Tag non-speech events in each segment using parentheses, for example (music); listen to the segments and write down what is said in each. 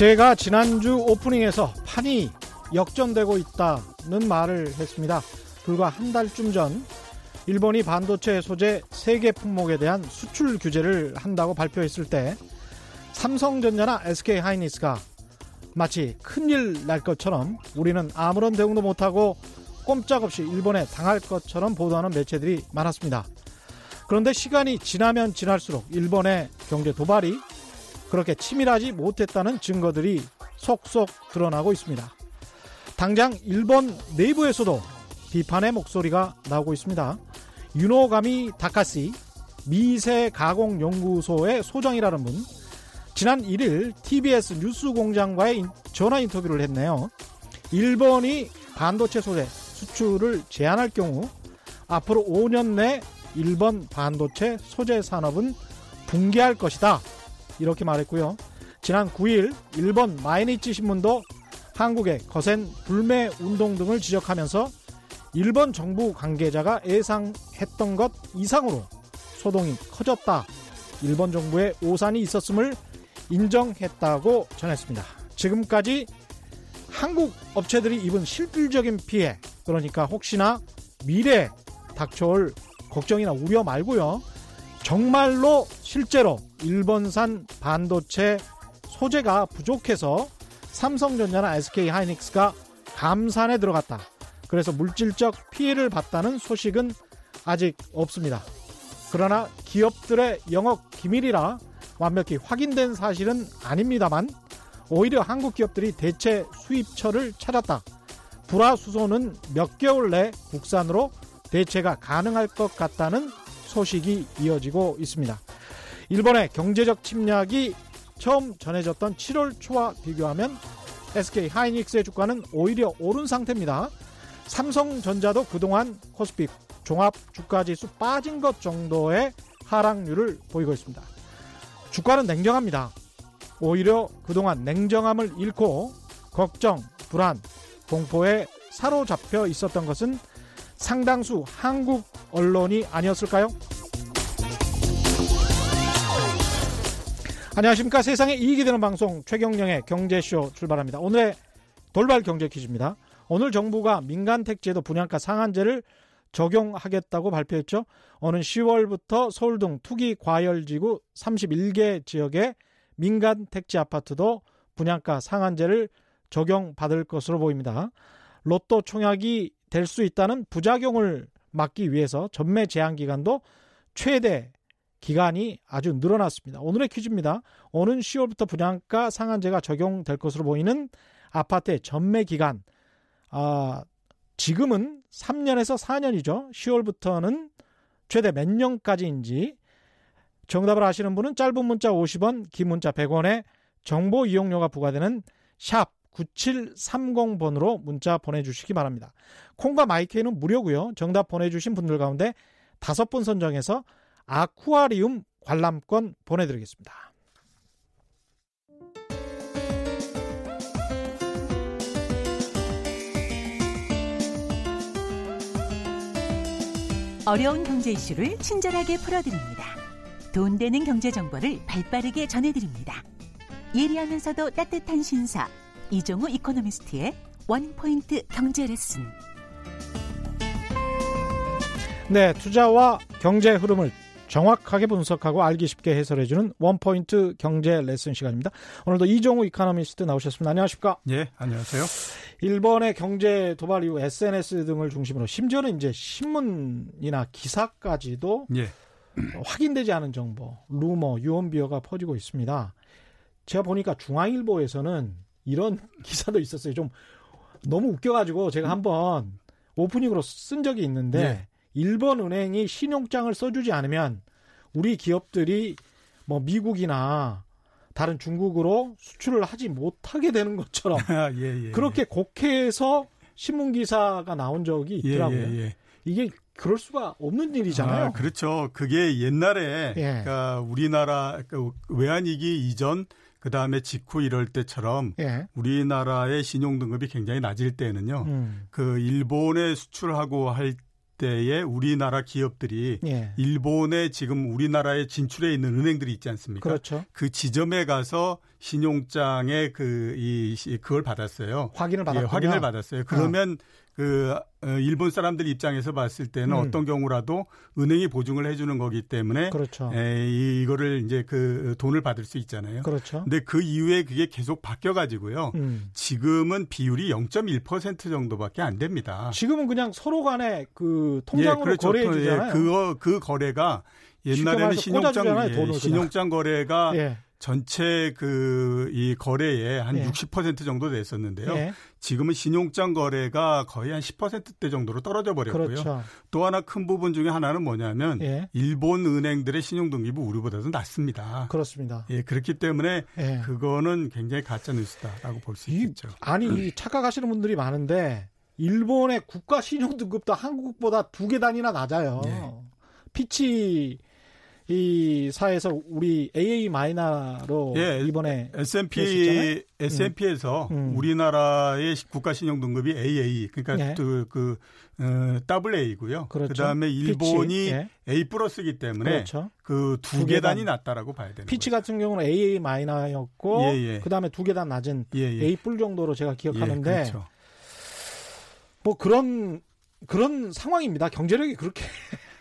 제가 지난주 오프닝에서 판이 역전되고 있다는 말을 했습니다. 불과 한 달쯤 전 일본이 반도체 소재 세계 품목에 대한 수출 규제를 한다고 발표했을 때 삼성전자나 SK하이닉스가 마치 큰일 날 것처럼 우리는 아무런 대응도 못하고 꼼짝없이 일본에 당할 것처럼 보도하는 매체들이 많았습니다. 그런데 시간이 지나면 지날수록 일본의 경제 도발이 그렇게 치밀하지 못했다는 증거들이 속속 드러나고 있습니다. 당장 일본 내부에서도 비판의 목소리가 나오고 있습니다. 유노가미 다카시 미세 가공 연구소의 소장이라는 분 지난 1일 TBS 뉴스 공장과의 전화 인터뷰를 했네요. 일본이 반도체 소재 수출을 제한할 경우 앞으로 5년 내 일본 반도체 소재 산업은 붕괴할 것이다. 이렇게 말했고요. 지난 9일 일본 마이니치 신문도 한국의 거센 불매 운동 등을 지적하면서 일본 정부 관계자가 예상했던 것 이상으로 소동이 커졌다. 일본 정부의 오산이 있었음을 인정했다고 전했습니다. 지금까지 한국 업체들이 입은 실질적인 피해, 그러니까 혹시나 미래 닥쳐올 걱정이나 우려 말고요. 정말로 실제로 일본산 반도체 소재가 부족해서 삼성전자나 SK 하이닉스가 감산에 들어갔다. 그래서 물질적 피해를 봤다는 소식은 아직 없습니다. 그러나 기업들의 영업 기밀이라 완벽히 확인된 사실은 아닙니다만 오히려 한국 기업들이 대체 수입처를 찾았다. 불화수소는 몇 개월 내 국산으로 대체가 가능할 것 같다는 소식이 이어지고 있습니다. 일본의 경제적 침략이 처음 전해졌던 7월 초와 비교하면 SK 하이닉스의 주가는 오히려 오른 상태입니다. 삼성전자도 그동안 코스피 종합 주가지수 빠진 것 정도의 하락률을 보이고 있습니다. 주가는 냉정합니다. 오히려 그동안 냉정함을 잃고 걱정, 불안, 공포에 사로잡혀 있었던 것은 상당수 한국 언론이 아니었을까요? 안녕하십니까. 세상에 이익이 되는 방송 최경령의 경제쇼 출발합니다. 오늘의 돌발 경제 퀴즈입니다. 오늘 정부가 민간 택지에도 분양가 상한제를 적용하겠다고 발표했죠. 오는 10월부터 서울 등 투기 과열지구 31개 지역의 민간 택지 아파트도 분양가 상한제를 적용받을 것으로 보입니다. 로또 총약이 될 수 있다는 부작용을 막기 위해서 전매 제한 기간도 최대 기간이 아주 늘어났습니다. 오늘의 퀴즈입니다. 오는 10월부터 분양가 상한제가 적용될 것으로 보이는 아파트의 전매 기간 아, 지금은 3년에서 4년이죠. 10월부터는 최대 몇 년까지인지 정답을 아시는 분은 짧은 문자 50원, 긴 문자 100원에 정보 이용료가 부과되는 샵 9730번으로 문자 보내주시기 바랍니다. 콩과 마이크는 무료고요. 정답 보내주신 분들 가운데 다섯 분 선정해서 아쿠아리움 관람권 보내드리겠습니다. 어려운 경제 이슈를 친절하게 풀어드립니다. 돈 되는 경제 정보를 발빠르게 전해드립니다. 예리하면서도 따뜻한 신사 이종우 이코노미스트의 원포인트 경제 레슨. 네, 투자와 경제 흐름을 정확하게 분석하고 알기 쉽게 해설해주는 원포인트 경제 레슨 시간입니다. 오늘도 이종우 이코노미스트 나오셨습니다. 안녕하십니까? 예, 안녕하세요. 일본의 경제 도발 이후 SNS 등을 중심으로 심지어는 이제 신문이나 기사까지도 예. 확인되지 않은 정보, 루머, 유언비어가 퍼지고 있습니다. 제가 보니까 중앙일보에서는 이런 (laughs) 기사도 있었어요. 좀 너무 웃겨가지고 제가 한번 오프닝으로 쓴 적이 있는데 예. 일본 은행이 신용장을 써주지 않으면 우리 기업들이 뭐 미국이나 다른 중국으로 수출을 하지 못하게 되는 것처럼 (laughs) 아, 예, 예, 예, 그렇게 곡해서 신문 기사가 나온 적이 예, 있더라고요. 예, 이게 그럴 수가 없는 일이잖아요. 아, 그렇죠. 그게 옛날에 그러니까 우리나라 그 외환위기 이전 그 다음에 직후 이럴 때처럼 예. 우리나라의 신용 등급이 굉장히 낮을 때는요. 음. 그 일본에 수출하고 할 때에 우리나라 기업들이 예. 일본에 지금 우리나라에 진출해 있는 은행들이 있지 않습니까? 그렇죠. 그 지점에 가서 신용장에 그, 이, 그걸 받았어요. 확인을 받았요 예, 확인을 받았어요. 그러면 어. 그 어, 일본 사람들 입장에서 봤을 때는 음. 어떤 경우라도 은행이 보증을 해주는 거기 때문에 그렇죠. 에, 이, 이거를 이제 그 돈을 받을 수 있잖아요. 그렇죠. 근데 그 이후에 그게 계속 바뀌어 가지고요. 음. 지금은 비율이 0.1% 정도밖에 안 됩니다. 지금은 그냥 서로 간에 그 통장으로 예, 그렇죠. 거래해 주잖아요. 예, 그거 그 거래가 옛날에는 신용장 예, 신용장 거래가 예. 전체 그 이 거래에 한 예. 60% 정도 됐었는데요. 예. 지금은 신용장 거래가 거의 한 10%대 정도로 떨어져 버렸고요. 그렇죠. 또 하나 큰 부분 중에 하나는 뭐냐면 예. 일본 은행들의 신용 등급이 우리보다도 낮습니다. 그렇습니다. 예, 그렇기 때문에 예. 그거는 굉장히 가짜 뉴스다라고 볼 수 있겠죠. 아니, 음. 착각하시는 분들이 많은데 일본의 국가 신용 등급도 한국보다 두 개 단위나 낮아요. 예. 피치 이 사에서 우리 AA 마이너로 예, 이번에 S&P S&P에서 음. 음. 우리나라의 국가 신용 등급이 AA 그러니까 예. 그, 그 어, AA고요. 그렇죠. 그다음에 일본이 예. A 플러스이기 때문에 그렇죠. 그두 계단이 낮다라고 봐야 되는 피치 같은 경우는 AA 마이너였고 예, 예. 그다음에 두 계단 낮은 예, 예. A 뿔 정도로 제가 기억하는데 그렇죠. 뭐 그런 그런 상황입니다. 경제력이 그렇게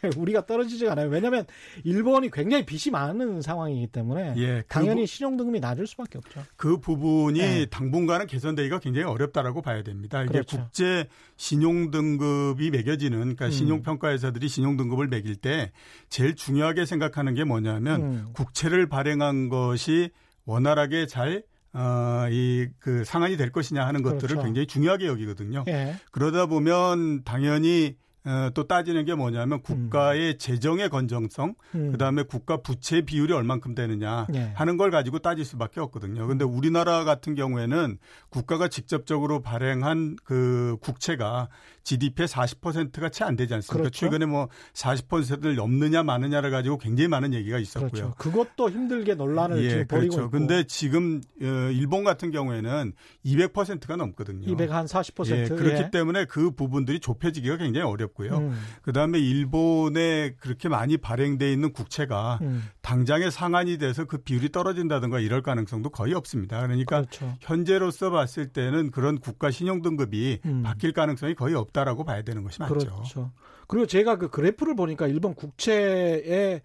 (laughs) 우리가 떨어지지가 않아요. 왜냐하면 일본이 굉장히 빚이 많은 상황이기 때문에 예, 그 당연히 부, 신용등급이 낮을 수밖에 없죠. 그 부분이 네. 당분간은 개선되기가 굉장히 어렵다라고 봐야 됩니다. 이게 그렇죠. 국제 신용등급이 매겨지는 그러니까 음. 신용평가회사들이 신용등급을 매길 때 제일 중요하게 생각하는 게 뭐냐면 음. 국채를 발행한 것이 원활하게 잘 어, 이, 그 상한이 될 것이냐 하는 것들을 그렇죠. 굉장히 중요하게 여기거든요. 예. 그러다 보면 당연히 어, 또 따지는 게 뭐냐면 국가의 음. 재정의 건정성, 음. 그다음에 국가 부채 비율이 얼만큼 되느냐 네. 하는 걸 가지고 따질 수밖에 없거든요. 근데 우리나라 같은 경우에는 국가가 직접적으로 발행한 그 국채가 GDP의 40%가 채 안 되지 않습니까? 그렇죠. 최근에 뭐 40%를 넘느냐 마느냐를 가지고 굉장히 많은 얘기가 있었고요. 그렇죠. 그것도 힘들게 논란을 예, 지금 벌이고 그렇죠. 있고. 근데 지금 어, 일본 같은 경우에는 200%가 넘거든요. 200한40% 예, 그렇기 예. 때문에 그 부분들이 좁혀지기가 굉장히 어렵고요. 음. 그다음에 일본에 그렇게 많이 발행돼 있는 국채가 음. 당장에 상한이 돼서 그 비율이 떨어진다든가 이럴 가능성도 거의 없습니다. 그러니까 그렇죠. 현재로서 봤을 때는 그런 국가 신용 등급이 음. 바뀔 가능성이 거의 없다 라고 봐야 되는 것이 맞죠. 그렇죠. 그리고 제가 그 그래프를 보니까 일본 국채의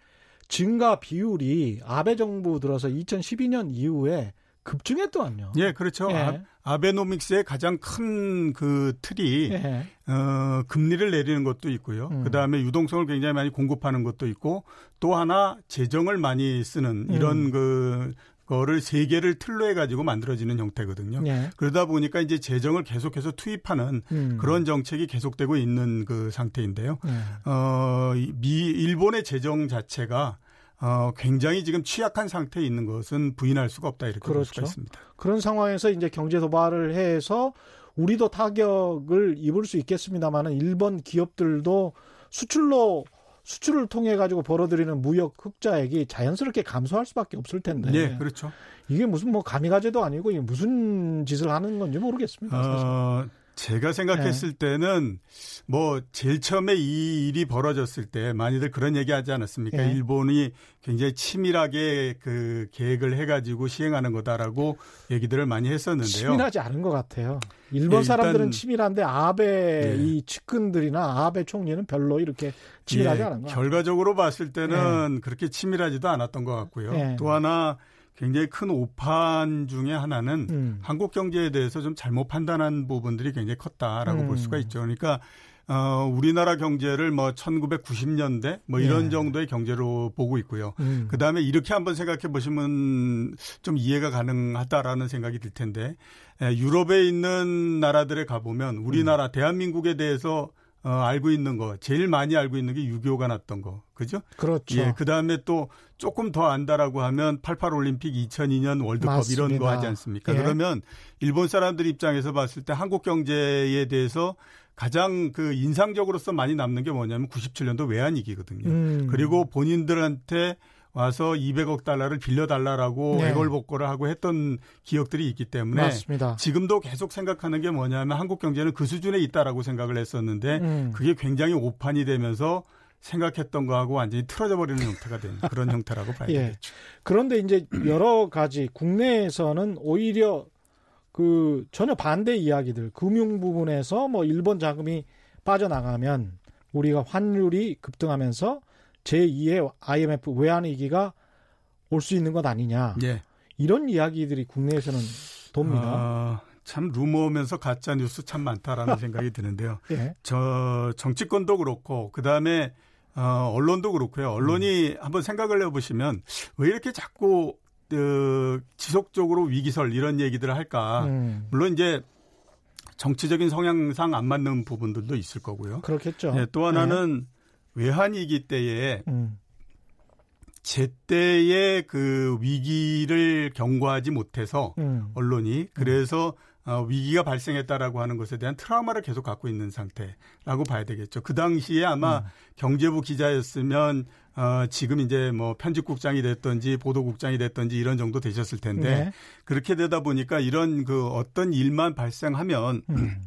증가 비율이 아베 정부 들어서 2012년 이후에 급증했더만요. 예, 그렇죠. 예. 아, 베노믹스의 가장 큰 그 틀이 예. 어, 금리를 내리는 것도 있고요. 음. 그다음에 유동성을 굉장히 많이 공급하는 것도 있고 또 하나 재정을 많이 쓰는 이런 음. 그 거를 세 개를 틀로 해가지고 만들어지는 형태거든요. 예. 그러다 보니까 이제 재정을 계속해서 투입하는 음. 그런 정책이 계속되고 있는 그 상태인데요. 예. 어, 미 일본의 재정 자체가 어, 굉장히 지금 취약한 상태에 있는 것은 부인할 수가 없다 이렇게 그렇죠. 볼 수가 그렇죠. 있습니다. 그런 상황에서 이제 경제 도발을 해서 우리도 타격을 입을 수 있겠습니다만은 일본 기업들도 수출로 수출을 통해 가지고 벌어들이는 무역 흑자액이 자연스럽게 감소할 수밖에 없을 텐데. 네, 그렇죠. 이게 무슨 뭐 가미가제도 아니고 이게 무슨 짓을 하는 건지 모르겠습니다. 사실. 어, 제가 생각했을 네. 때는 뭐 제일 처음에 이 일이 벌어졌을 때 많이들 그런 얘기 하지 않았습니까? 네. 일본이 굉장히 치밀하게 그 계획을 해가지고 시행하는 거다라고 얘기들을 많이 했었는데요. 치밀하지 않은 것 같아요. 일본 네, 사람들은 치밀한데 아베 네. 이 측근들이나 아베 총리는 별로 이렇게 치밀하지 예, 않은 것 같아요. 결과적으로 봤을 때는 네. 그렇게 치밀하지도 않았던 것 같고요. 네. 또 하나 굉장히 큰 오판 중에 하나는 음. 한국 경제에 대해서 좀 잘못 판단한 부분들이 굉장히 컸다라고 음. 볼 수가 있죠. 그러니까 어, 우리나라 경제를 뭐 1990년대 뭐 이런 예. 정도의 경제로 보고 있고요. 음. 그 다음에 이렇게 한번 생각해 보시면 좀 이해가 가능하다라는 생각이 들 텐데, 에, 유럽에 있는 나라들에 가보면 우리나라 음. 대한민국에 대해서 어, 알고 있는 거, 제일 많이 알고 있는 게 6.25가 났던 거. 그죠? 그렇죠. 예, 그 다음에 또 조금 더 안다라고 하면 88 올림픽 2002년 월드컵 맞습니다. 이런 거 하지 않습니까? 예. 그러면 일본 사람들 입장에서 봤을 때 한국 경제에 대해서 가장 그 인상적으로서 많이 남는 게 뭐냐면 97년도 외환위기거든요. 음. 그리고 본인들한테 와서 200억 달러를 빌려달라라고 네. 애걸복걸을 하고 했던 기억들이 있기 때문에 맞습니다. 지금도 계속 생각하는 게 뭐냐면 한국 경제는 그 수준에 있다라고 생각을 했었는데 음. 그게 굉장히 오판이 되면서 생각했던 거하고 완전히 틀어져 버리는 형태가 된 그런 형태라고 봐야 (laughs) 예. 되겠죠. 그런데 이제 여러 가지 국내에서는 오히려 그 전혀 반대 이야기들 금융 부분에서 뭐 일본 자금이 빠져나가면 우리가 환율이 급등하면서 제2의 IMF 외환 위기가 올 수 있는 것 아니냐. 예. 이런 이야기들이 국내에서는 돕니다. 아, 참 루머면서 가짜 뉴스 참 많다라는 (laughs) 생각이 드는데요. 예. 저 정치권도 그렇고 그다음에 어, 언론도 그렇고요. 언론이 음. 한번 생각을 해보시면 왜 이렇게 자꾸 그 지속적으로 위기설 이런 얘기들을 할까. 음. 물론 이제 정치적인 성향상 안 맞는 부분들도 있을 거고요. 그렇겠죠. 네, 또 하나는 네. 외환위기 때에 음. 제때의 그 위기를 경고하지 못해서 음. 언론이 그래서 어, 위기가 발생했다라고 하는 것에 대한 트라우마를 계속 갖고 있는 상태라고 봐야 되겠죠. 그 당시에 아마 음. 경제부 기자였으면 어, 지금 이제 뭐 편집국장이 됐던지 보도국장이 됐던지 이런 정도 되셨을 텐데 네. 그렇게 되다 보니까 이런 그 어떤 일만 발생하면 음.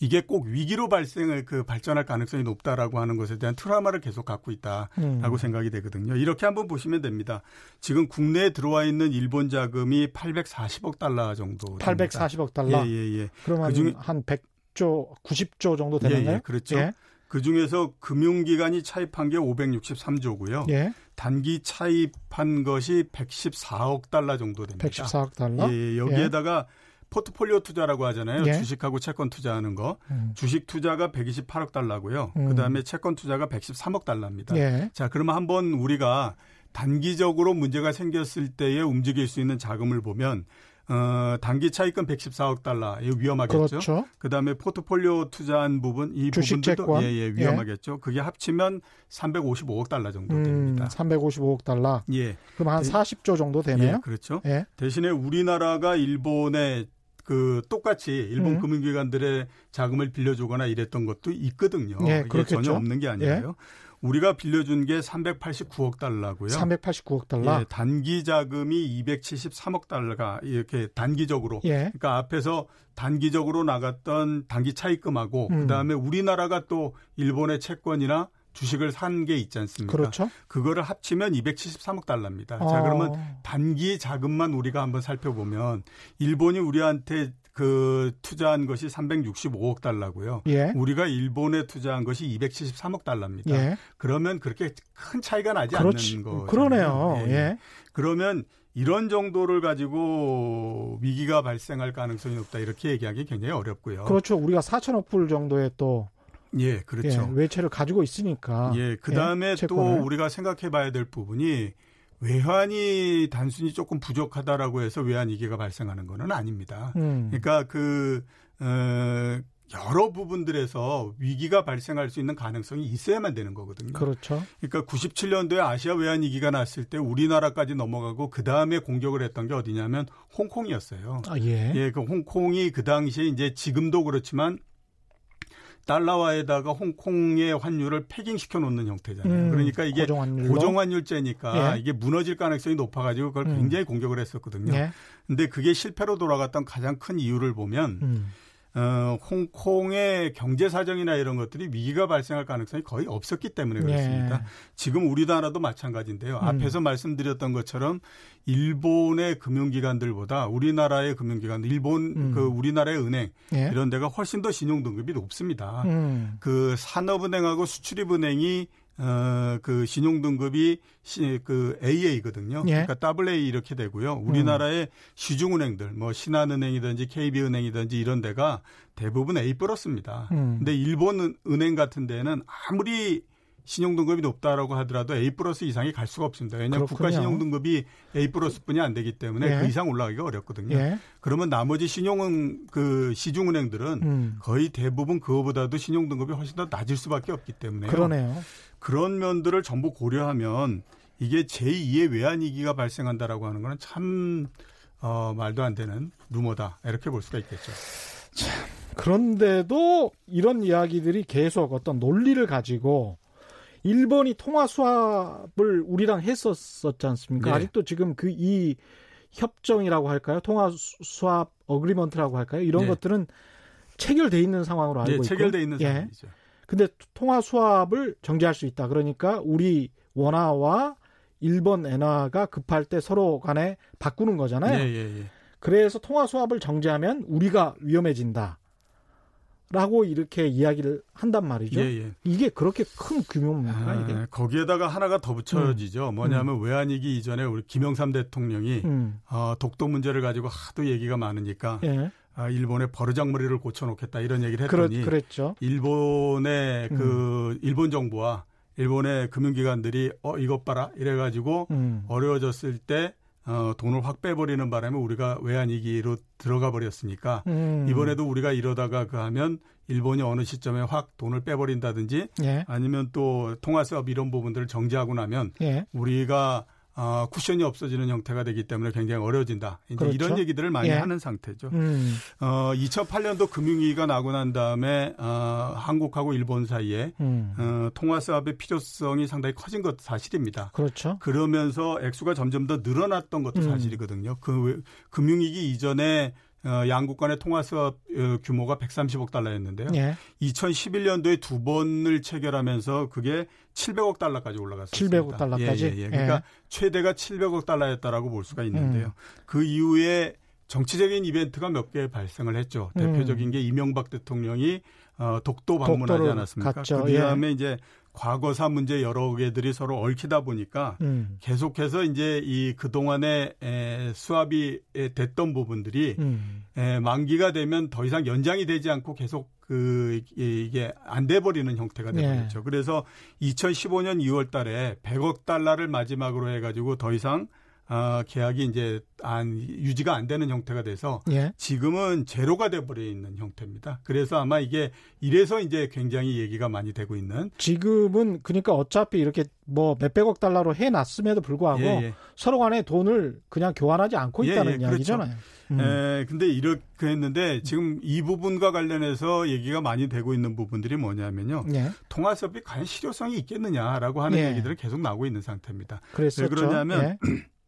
이게 꼭 위기로 발생을 그 발전할 가능성이 높다라고 하는 것에 대한 트라우마를 계속 갖고 있다라고 음. 생각이 되거든요. 이렇게 한번 보시면 됩니다. 지금 국내에 들어와 있는 일본 자금이 840억 달러 정도. 됩니다. 840억 달러. 예, 예, 예. 그러면 그중, 한 100조, 90조 정도 되나요? 예, 예, 그렇죠. 예. 그 중에서 금융기관이 차입한 게 563조고요. 예. 단기 차입한 것이 114억 달러 정도 됩니다. 114억 달러? 예, 예. 여기에다가 예. 포트폴리오 투자라고 하잖아요. 예. 주식하고 채권 투자하는 거. 음. 주식 투자가 128억 달러고요. 음. 그다음에 채권 투자가 113억 달러입니다. 예. 자, 그러면 한번 우리가 단기적으로 문제가 생겼을 때에 움직일 수 있는 자금을 보면 어, 단기 차익금 114억 달러. 이거 위험하겠죠. 그렇죠. 그다음에 포트폴리오 투자한 부분 이 부분들도 예, 예, 위험하겠죠. 예. 그게 합치면 355억 달러 정도 음, 됩니다. 355억 달러. 예. 그럼 한 40조 정도 되네요. 예, 그렇죠. 예. 대신에 우리나라가 일본에 그 똑같이 일본 음. 금융기관들의 자금을 빌려주거나 이랬던 것도 있거든요. 예, 이게 전혀 없는 게 아니라요. 예. 우리가 빌려준 게 389억 달러고요. 389억 달러. 예, 단기 자금이 273억 달러가 이렇게 단기적으로. 예. 그러니까 앞에서 단기적으로 나갔던 단기 차입금하고 음. 그다음에 우리나라가 또 일본의 채권이나 주식을 산 게 있지 않습니까? 그렇죠. 그거를 합치면 273억 달러입니다. 어. 자, 그러면 단기 자금만 우리가 한번 살펴보면 일본이 우리한테 그 투자한 것이 365억 달러고요. 예. 우리가 일본에 투자한 것이 273억 달러입니다. 예. 그러면 그렇게 큰 차이가 나지 그렇지. 않는 거. 그러네요. 예. 예. 그러면 이런 정도를 가지고 위기가 발생할 가능성이 높다 이렇게 얘기하기 굉장히 어렵고요. 그렇죠. 우리가 4천억 불 정도의 또 예, 그렇죠. 예, 외채를 가지고 있으니까. 예, 그 다음에 예, 또 우리가 생각해 봐야 될 부분이 외환이 단순히 조금 부족하다라고 해서 외환 위기가 발생하는 거는 아닙니다. 음. 그러니까 그, 어, 여러 부분들에서 위기가 발생할 수 있는 가능성이 있어야만 되는 거거든요. 그렇죠. 그러니까 97년도에 아시아 외환 위기가 났을 때 우리나라까지 넘어가고 그 다음에 공격을 했던 게 어디냐면 홍콩이었어요. 아, 예. 예, 그 홍콩이 그 당시에 이제 지금도 그렇지만 달러화에다가 홍콩의 환율을 패깅시켜 놓는 형태잖아요. 음, 그러니까 이게 고정환율. 제니까 예. 이게 무너질 가능성이 높아가지고 그걸 음. 굉장히 공격을 했었거든요. 예. 근데 그게 실패로 돌아갔던 가장 큰 이유를 보면 음. 어, 홍콩의 경제 사정이나 이런 것들이 위기가 발생할 가능성이 거의 없었기 때문에 그렇습니다. 예. 지금 우리나라도 마찬가지인데요. 음. 앞에서 말씀드렸던 것처럼 일본의 금융기관들보다 우리나라의 금융기관, 일본 음. 그 우리나라의 은행 예. 이런 데가 훨씬 더 신용 등급이 높습니다. 음. 그 산업은행하고 수출입은행이 어, 그 신용 등급이 시, 그 AA거든요. 예. 그러니까 AA 이렇게 되고요. 우리나라의 음. 시중은행들, 뭐 신한은행이든지 KB은행이든지 이런 데가 대부분 A 플러스입니다. 음. 근데 일본 은행 같은 데는 아무리 신용등급이 높다라고 하더라도 A 플러스 이상이 갈 수가 없습니다. 왜냐하면 그렇군요. 국가 신용등급이 A 플러스뿐이 안 되기 때문에 예. 그 이상 올라가기가 어렵거든요. 예. 그러면 나머지 신용은 그 시중은행들은 음. 거의 대부분 그거보다도 신용등급이 훨씬 더 낮을 수밖에 없기 때문에 그러네요. 그런 면들을 전부 고려하면 이게 제2의 외환위기가 발생한다라고 하는 거는 참 어, 말도 안 되는 루머다 이렇게 볼 수가 있겠죠. 참 그런데도 이런 이야기들이 계속 어떤 논리를 가지고 일본이 통화 수합을 우리랑 했었었지 않습니까? 네. 아직도 지금 그 이 협정이라고 할까요? 통화 수합 어그리먼트라고 할까요? 이런 네. 것들은 체결돼 있는 상황으로 알고 예, 있고. 체결돼 있는 예. 상황이죠. 근데 통화 수합을 정지할 수 있다. 그러니까 우리 원화와 일본 엔화가 급할 때 서로 간에 바꾸는 거잖아요. 예, 예, 예. 그래서 통화 수합을 정지하면 우리가 위험해진다. 라고 이렇게 이야기를 한단 말이죠. 예, 예. 이게 그렇게 큰 규모입니까? 이게? 아, 거기에다가 하나가 더 붙여지죠. 뭐냐면 외환위기 이전에 우리 김영삼 대통령이 음. 어, 독도 문제를 가지고 하도 얘기가 많으니까 예. 아, 일본에 버르장머리를 고쳐놓겠다 이런 얘기를 그렇, 했더니 그랬죠. 일본의 음. 그 일본 정부와 일본의 금융기관들이 어 이것 봐라 이래가지고 음. 어려워졌을 때 어, 돈을 확 빼버리는 바람에 우리가 외환위기로 들어가 버렸으니까 음. 이번에도 우리가 이러다가 그 하면 일본이 어느 시점에 확 돈을 빼버린다든지 예. 아니면 또 통화수업 이런 부분들을 정지하고 나면 예. 우리가 어, 쿠션이 없어지는 형태가 되기 때문에 굉장히 어려워진다. 이제 그렇죠. 이런 얘기들을 많이 예. 하는 상태죠. 음. 어, 2008년도 금융위기가 나고 난 다음에 어, 한국하고 일본 사이에 음. 어, 통화수합의 필요성이 상당히 커진 것도 사실입니다. 그렇죠. 그러면서 액수가 점점 더 늘어났던 것도 음. 사실이거든요. 그 외- 금융위기 이전에 어, 양국 간의 통화 수합 어, 규모가 130억 달러였는데요. 예. 2011년도에 두 번을 체결하면서 그게 700억 달러까지 올라갔습니다. 700억 달러까지? 예, 예, 예. 그러니까 예. 최대가 700억 달러였다라고 볼 수가 있는데요. 음. 그 이후에 정치적인 이벤트가 몇 개 발생을 했죠. 음. 대표적인 게 이명박 대통령이 어, 독도 방문하지 않았습니까? 갔죠. 그 다음에 이제 과거사 문제 여러 개들이 서로 얽히다 보니까 음. 계속해서 이제 이 그동안에 에, 수합이 에, 됐던 부분들이 음. 에, 만기가 되면 더 이상 연장이 되지 않고 계속 그 이- 이게 안 돼 버리는 형태가 예. 되버렸죠. 그래서 2015년 2월 달에 100억 달러를 마지막으로 해 가지고 더 이상 아, 계약이 이제 안 유지가 안 되는 형태가 돼서 예. 지금은 제로가 돼 버려 있는 형태입니다. 그래서 아마 이게 이래서 이제 굉장히 얘기가 많이 되고 있는 지금은 그러니까 어차피 이렇게 뭐 몇백억 달러로 해놨음에도 불구하고 예, 예. 서로 간에 돈을 그냥 교환하지 않고 예, 있다는 예, 그렇죠. 이야기잖아요. 음. 에, 근데 이렇게 했는데 지금 이 부분과 관련해서 얘기가 많이 되고 있는 부분들이 뭐냐면요. 예. 통화수업이 과연 실효성이 있겠느냐라고 하는 예. 얘기들이 계속 나오고 있는 상태입니다. 그랬었죠. 왜 그러냐면 예. (clears throat)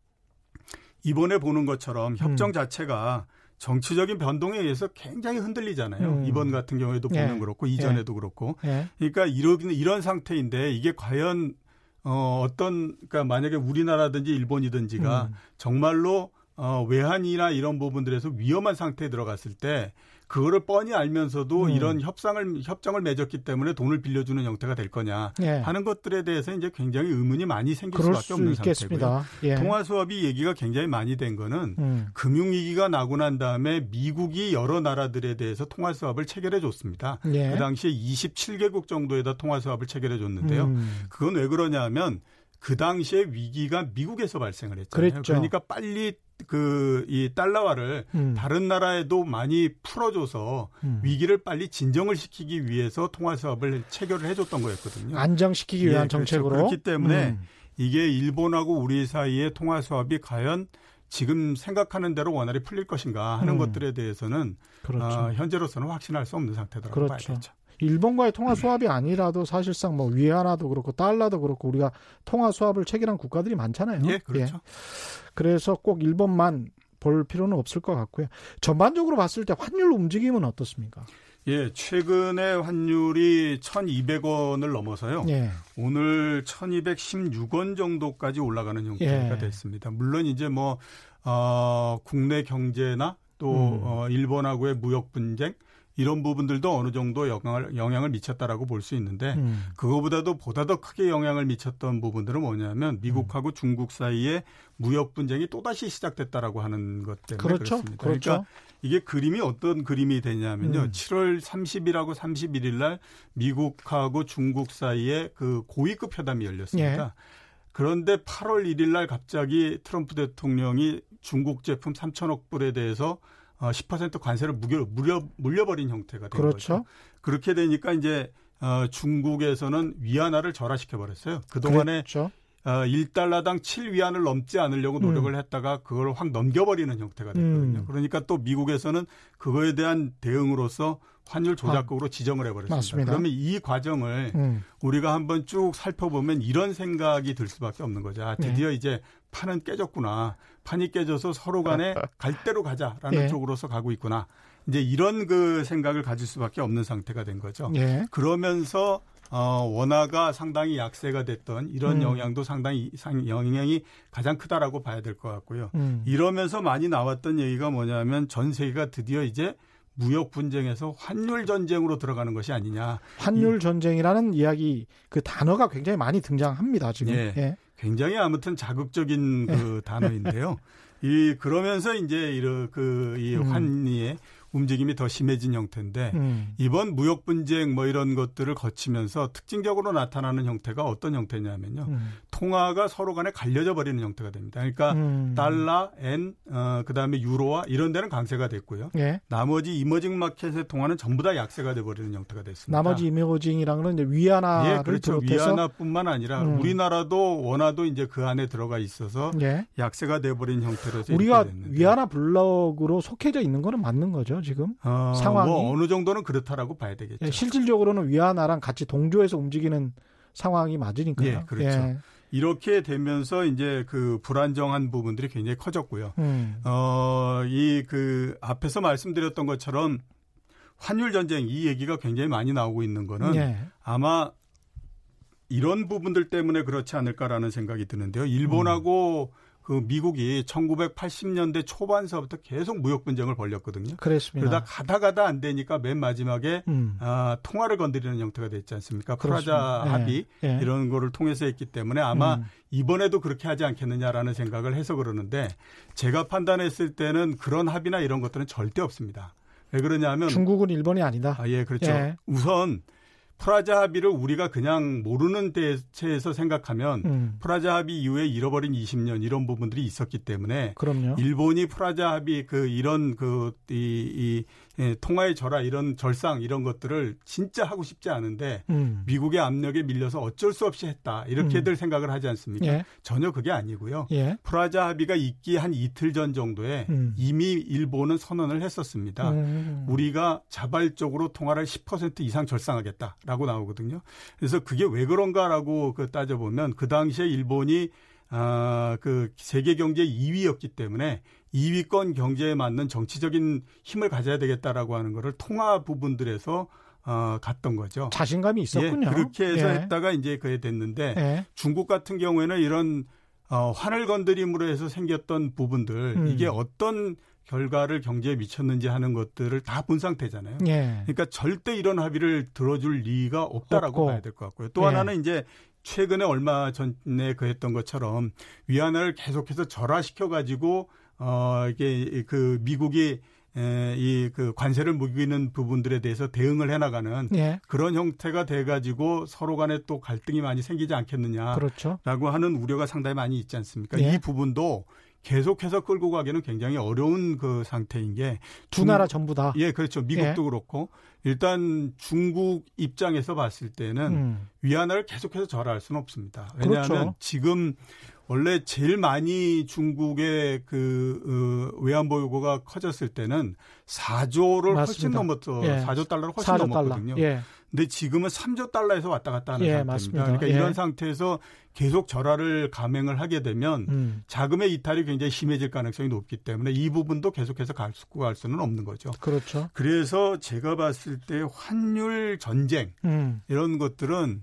이번에 보는 것처럼 협정 음. 자체가 정치적인 변동에 의해서 굉장히 흔들리잖아요. 음. 이번 같은 경우에도 보면 예. 그렇고 이전에도 그렇고. 예. 그러니까 이런 이런 상태인데 이게 과연 어 어떤 그러니까 만약에 우리나라든지 일본이든지가 음. 정말로 어 외환이나 이런 부분들에서 위험한 상태에 들어갔을 때 그거를 뻔히 알면서도 음. 이런 협상을 협정을 맺었기 때문에 돈을 빌려주는 형태가 될 거냐 예. 하는 것들에 대해서 이제 굉장히 의문이 많이 생길 수밖에 수 없는 상태고요. 예. 통화 수업이 얘기가 굉장히 많이 된 거는 음. 금융 위기가 나고 난 다음에 미국이 여러 나라들에 대해서 통화 수합을 체결해 줬습니다. 예. 그 당시에 27개국 정도에다 통화 수합을 체결해 줬는데요. 음. 그건 왜 그러냐 하면 그 당시에 위기가 미국에서 발생을 했잖아요. 그랬죠. 러니까 빨리 그 이 달러화를 음. 다른 나라에도 많이 풀어줘서 음. 위기를 빨리 진정을 시키기 위해서 통화 수합을 체결을 해줬던 거였거든요. 안정시키기 위한 예, 그렇죠. 정책으로 그렇기 때문에 음. 이게 일본하고 우리 사이의 통화 수합이 과연 지금 생각하는 대로 원활히 풀릴 것인가 하는 음. 것들에 대해서는 그렇죠. 어, 현재로서는 확신할 수 없는 상태라고 그렇죠. 봐야겠죠. 일본과의 통화 수합이 아니라도 사실상 뭐 위안화도 그렇고 달러도 그렇고 우리가 통화 수합을 체결한 국가들이 많잖아요. 예, 그렇죠. 그래서 꼭 일본만 볼 필요는 없을 것 같고요. 전반적으로 봤을 때 환율 움직임은 어떻습니까? 예, 최근에 환율이 1,200원을 넘어서요. 예. 오늘 1,216원 정도까지 올라가는 형태가 예. 됐습니다. 물론 이제 뭐 어, 국내 경제나 또 음. 어, 일본하고의 무역 분쟁 이런 부분들도 어느 정도 영향을 영향을 미쳤다라고 볼 수 있는데 음. 그거보다도 보다 더 크게 영향을 미쳤던 부분들은 뭐냐면 미국하고 음. 중국 사이에 무역 분쟁이 또다시 시작됐다라고 하는 것 때문에 그렇죠. 렇습니다 그렇죠. 그러니까 이게 그림이 어떤 그림이 되냐면요. 음. 7월 30일하고 31일 날 미국하고 중국 사이에 그 고위급 회담이 열렸습니다. 예. 그런데 8월 1일 날 갑자기 트럼프 대통령이 중국 제품 3천억 불에 대해서 어, 10% 관세를 무려, 물려, 물려버린 형태가 된 그렇죠. 거죠. 그렇게 되니까 이제 어, 중국에서는 위안화를 절하시켜 버렸어요. 그동안에 그렇죠. 어, 1달러당 7위안을 넘지 않으려고 음. 노력을 음. 했다가 그걸 확 넘겨버리는 형태가 됐거든요. 음. 그러니까 또 미국에서는 그거에 대한 대응으로서 환율 조작국으로 아, 지정을 해버렸습니다. 맞습니다. 그러면 이 과정을 음. 우리가 한번 쭉 살펴보면 이런 생각이 들 수밖에 없는 거죠. 아, 드디어 네. 이제 판은 깨졌구나. 판이 깨져서 서로 간에 (laughs) 갈 대로 가자라는 네. 쪽으로서 가고 있구나. 이제 이런 그 생각을 가질 수밖에 없는 상태가 된 거죠. 네. 그러면서 어, 원화가 상당히 약세가 됐던 이런 음. 영향도 상당히 상, 영향이 가장 크다라고 봐야 될 것 같고요. 음. 이러면서 많이 나왔던 얘기가 뭐냐면 전 세계가 드디어 이제 무역 분쟁에서 환율 전쟁으로 들어가는 것이 아니냐. 환율 전쟁이라는 이야기 그 단어가 굉장히 많이 등장합니다 지금. 예. 예. 굉장히 아무튼 자극적인 그 예. (laughs) 단어인데요. 이 그러면서 이제 이런 그이 음. 환리의 움직임이 더 심해진 형태인데 음. 이번 무역 분쟁 뭐 이런 것들을 거치면서 특징적으로 나타나는 형태가 어떤 형태냐면요. 음. 통화가 서로 간에 갈려져 버리는 형태가 됩니다. 그러니까 음. 달러, 엔, 어, 그다음에 유로화 이런 데는 강세가 됐고요. 예. 나머지 이머징 마켓의 통화는 전부 다 약세가 돼 버리는 형태가 됐습니다. 나머지 이머징이라는 이제 위안화를 예, 그렇죠. 비롯해서 위안화뿐만 아니라 음. 우리나라도 원화도 이제 그 안에 들어가 있어서 예. 약세가 돼 버린 형태로 우리가 위안화 블럭으로 속해져 있는 거는 맞는 거죠. 지금 어, 상황이 뭐 어느 정도는 그렇다라고 봐야 되겠죠. 예, 실질적으로는 위안화랑 같이 동조해서 움직이는 상황이 맞으니까요. 예, 그렇죠. 예. 이렇게 되면서 이제 그 불안정한 부분들이 굉장히 커졌고요. 음. 어, 이 그 앞에서 말씀드렸던 것처럼 환율 전쟁 이 얘기가 굉장히 많이 나오고 있는 거는 예. 아마 이런 부분들 때문에 그렇지 않을까라는 생각이 드는데요. 일본하고 음. 그 미국이 1980년대 초반서부터 계속 무역 분쟁을 벌였거든요. 그렇습니다. 그러다 가다 가다 안 되니까 맨 마지막에 음. 아, 통화를 건드리는 형태가 됐지 않습니까? 그렇습니다. 프라자 예. 합의 예. 이런 거를 통해서 했기 때문에 아마 음. 이번에도 그렇게 하지 않겠느냐라는 생각을 해서 그러는데 제가 판단했을 때는 그런 합의나 이런 것들은 절대 없습니다. 왜 그러냐면 중국은 일본이 아니다. 아, 예, 그렇죠. 예. 우선 프라자 합의를 우리가 그냥 모르는 대체에서 생각하면 음. 프라자 합의 이후에 잃어버린 20년 이런 부분들이 있었기 때문에 그럼요. 일본이 프라자 합의 그 이런 그이 이, 예, 통화의 절하 이런 절상 이런 것들을 진짜 하고 싶지 않은데 음. 미국의 압력에 밀려서 어쩔 수 없이 했다 이렇게들 음. 생각을 하지 않습니까? 예. 전혀 그게 아니고요. 예. 프라자 합의가 있기 한 이틀 전 정도에 음. 이미 일본은 선언을 했었습니다. 음. 우리가 자발적으로 통화를 10% 이상 절상하겠다라고 나오거든요. 그래서 그게 왜 그런가라고 그 따져보면 그 당시에 일본이 아, 그 세계 경제 2위였기 때문에 2위권 경제에 맞는 정치적인 힘을 가져야 되겠다라고 하는 거를 통화 부분들에서 어, 갔던 거죠. 자신감이 있었군요. 예, 그렇게 해서 예. 했다가 이제 그게 됐는데 예. 중국 같은 경우에는 이런 어, 환을 건드림으로 해서 생겼던 부분들 음. 이게 어떤 결과를 경제에 미쳤는지 하는 것들을 다 본 상태잖아요. 예. 그러니까 절대 이런 합의를 들어줄 리가 없다라고 없고. 봐야 될 것 같고요. 또 예. 하나는 이제 최근에 얼마 전에 그 했던 것처럼 위안화를 계속해서 절하시켜 가지고 어 이게 그 미국이 에, 이그 관세를 무기는 부분들에 대해서 대응을 해나가는 예. 그런 형태가 돼가지고 서로 간에 또 갈등이 많이 생기지 않겠느냐라고 그렇죠. 하는 우려가 상당히 많이 있지 않습니까? 예. 이 부분도 계속해서 끌고 가기는 굉장히 어려운 그 상태인 게 두 나라 전부 다. 예, 그렇죠. 미국도 예. 그렇고 일단 중국 입장에서 봤을 때는 음. 위안화를 계속해서 절하할 수는 없습니다. 왜냐하면 그렇죠. 지금 원래 제일 많이 중국의 그 어, 외환 보유고가 커졌을 때는 4조를 맞습니다. 훨씬 넘었어. 예. 4조 달러를 훨씬 4조 넘었거든요. 달러. 예. 근데 지금은 3조 달러에서 왔다 갔다 하는 예, 상태입니다. 맞습니다. 그러니까 예. 이런 상태에서 계속 절하를 감행을 하게 되면 음. 자금의 이탈이 굉장히 심해질 가능성이 높기 때문에 이 부분도 계속해서 갈수고 갈 수는 없는 거죠. 그렇죠. 그래서 제가 봤을 때 환율 전쟁 음. 이런 것들은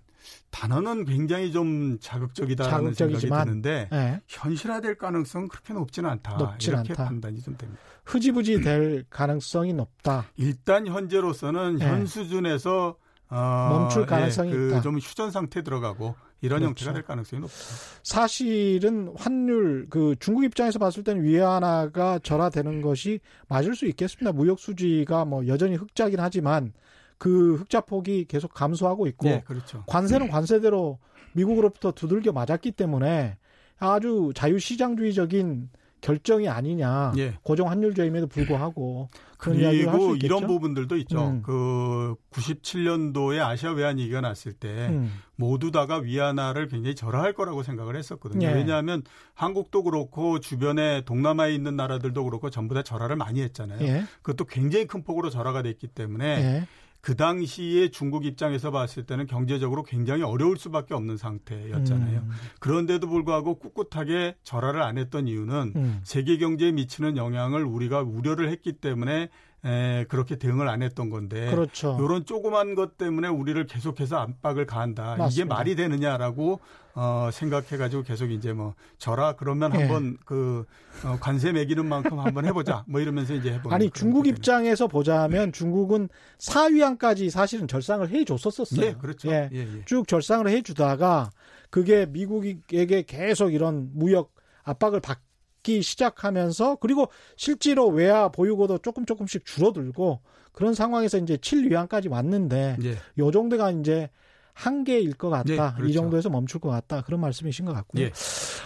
단어는 굉장히 좀 자극적이다라는 생각이 드는데 네. 현실화될 가능성은 그렇게 높지는 않다. 높진 이렇게 않다. 판단이 좀 됩니다. 흐지부지 될 가능성이 높다. 일단 현재로서는 네. 현 수준에서 어, 멈출 예, 가능성이 예, 그 있다. 좀 휴전 상태 들어가고 이런 그렇죠. 형태가 될 가능성이 높죠. 사실은 환율 그 중국 입장에서 봤을 때는 위안화가 절하되는 것이 맞을 수 있겠습니다. 무역 수지가 뭐 여전히 흑자긴 하지만 그 흑자 폭이 계속 감소하고 있고 네, 그렇죠. 관세는 관세대로 미국으로부터 두들겨 맞았기 때문에 아주 자유시장주의적인 결정이 아니냐. 예. 고정 환율제임에도 불구하고 그리고 이런 부분들도 있죠. 음. 그 97년도에 아시아 외환 위기가 났을 때 음. 모두 다가 위안화를 굉장히 절하할 거라고 생각을 했었거든요. 예. 왜냐하면 한국도 그렇고 주변에 동남아에 있는 나라들도 그렇고 전부 다 절하를 많이 했잖아요. 예. 그것도 굉장히 큰 폭으로 절하가 됐기 때문에 예. 그 당시에 중국 입장에서 봤을 때는 경제적으로 굉장히 어려울 수밖에 없는 상태였잖아요. 음. 그런데도 불구하고 꿋꿋하게 절하를 안 했던 이유는 음. 세계 경제에 미치는 영향을 우리가 우려를 했기 때문에 에, 그렇게 대응을 안 했던 건데 그렇죠. 이런 조그만 것 때문에 우리를 계속해서 압박을 가한다. 맞습니다. 이게 말이 되느냐라고 어, 생각해가지고 계속 이제 뭐 저라 그러면 네. 한번 그 어, 관세 매기는 만큼 한번 해보자. 뭐 이러면서 이제 해보는. 아니 중국 입장에서 보자면 중국은 사위안까지 사실은 절상을 해줬었었어요. 예, 그렇죠. 예, 예, 예. 쭉 절상을 해주다가 그게 미국에게 계속 이런 무역 압박을 받받 기 시작하면서 그리고 실제로 외화 보유고도 조금 조금씩 줄어들고 그런 상황에서 이제 7위안까지 왔는데 예. 요 정도가 이제 한계일 것 같다. 예, 그렇죠. 이 정도에서 멈출 것 같다. 그런 말씀이신 것 같고요. 예.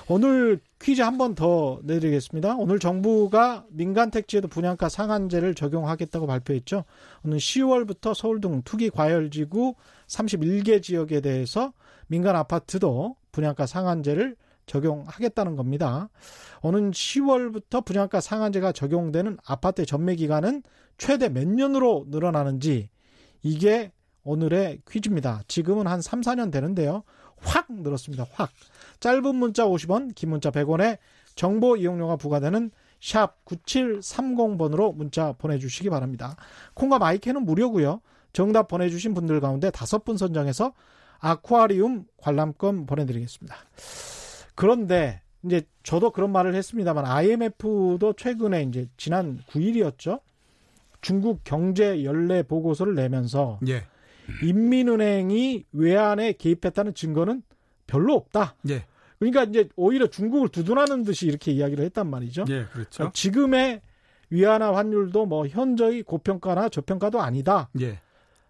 오늘 퀴즈 한 번 더 내드리겠습니다. 오늘 정부가 민간 택지에도 분양가 상한제를 적용하겠다고 발표했죠. 오늘 10월부터 서울 등 투기 과열지구 31개 지역에 대해서 민간 아파트도 분양가 상한제를 적용하겠다는 겁니다. 오는 10월부터 분양가 상한제가 적용되는 아파트의 전매 기간은 최대 몇 년으로 늘어나는지 이게 오늘의 퀴즈입니다. 지금은 한 3, 4년 되는데요. 확 늘었습니다. 확. 짧은 문자 50원, 긴 문자 100원에 정보 이용료가 부과되는 샵 9730번으로 문자 보내주시기 바랍니다. 콩과 마이크는 무료고요. 정답 보내주신 분들 가운데 다섯 분 선정해서 아쿠아리움 관람권 보내드리겠습니다. 그런데 이제 저도 그런 말을 했습니다만 IMF도 최근에 이제 지난 9일이었죠. 중국 경제 연례 보고서를 내면서 예. 인민은행이 외환에 개입했다는 증거는 별로 없다. 예. 그러니까 이제 오히려 중국을 두둔하는 듯이 이렇게 이야기를 했단 말이죠. 예, 그렇죠. 그러니까 지금의 위안화 환율도 뭐 현저히 고평가나 저평가도 아니다. 예.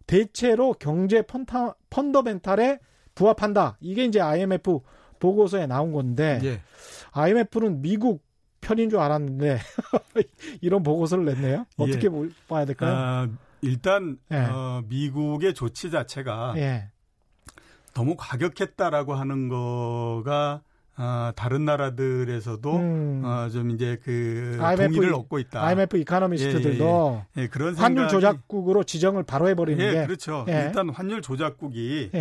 대체로 경제 펀타, 펀더멘탈에 부합한다. 이게 이제 IMF 보고서에 나온 건데 예. IMF는 미국 편인 줄 알았는데 (laughs) 이런 보고서를 냈네요. 어떻게 예. 봐야 될까요? 아, 일단 예. 어, 미국의 조치 자체가 예. 너무 과격했다라고 하는 거가 어, 다른 나라들에서도 음. 어, 좀 이제 그 IMF, 동의를 얻고 있다. IMF 이카노미스트들도 예, 예, 예. 그런 환율 조작국으로 지정을 바로 해버리는 예, 게 그렇죠. 일단 환율 조작국이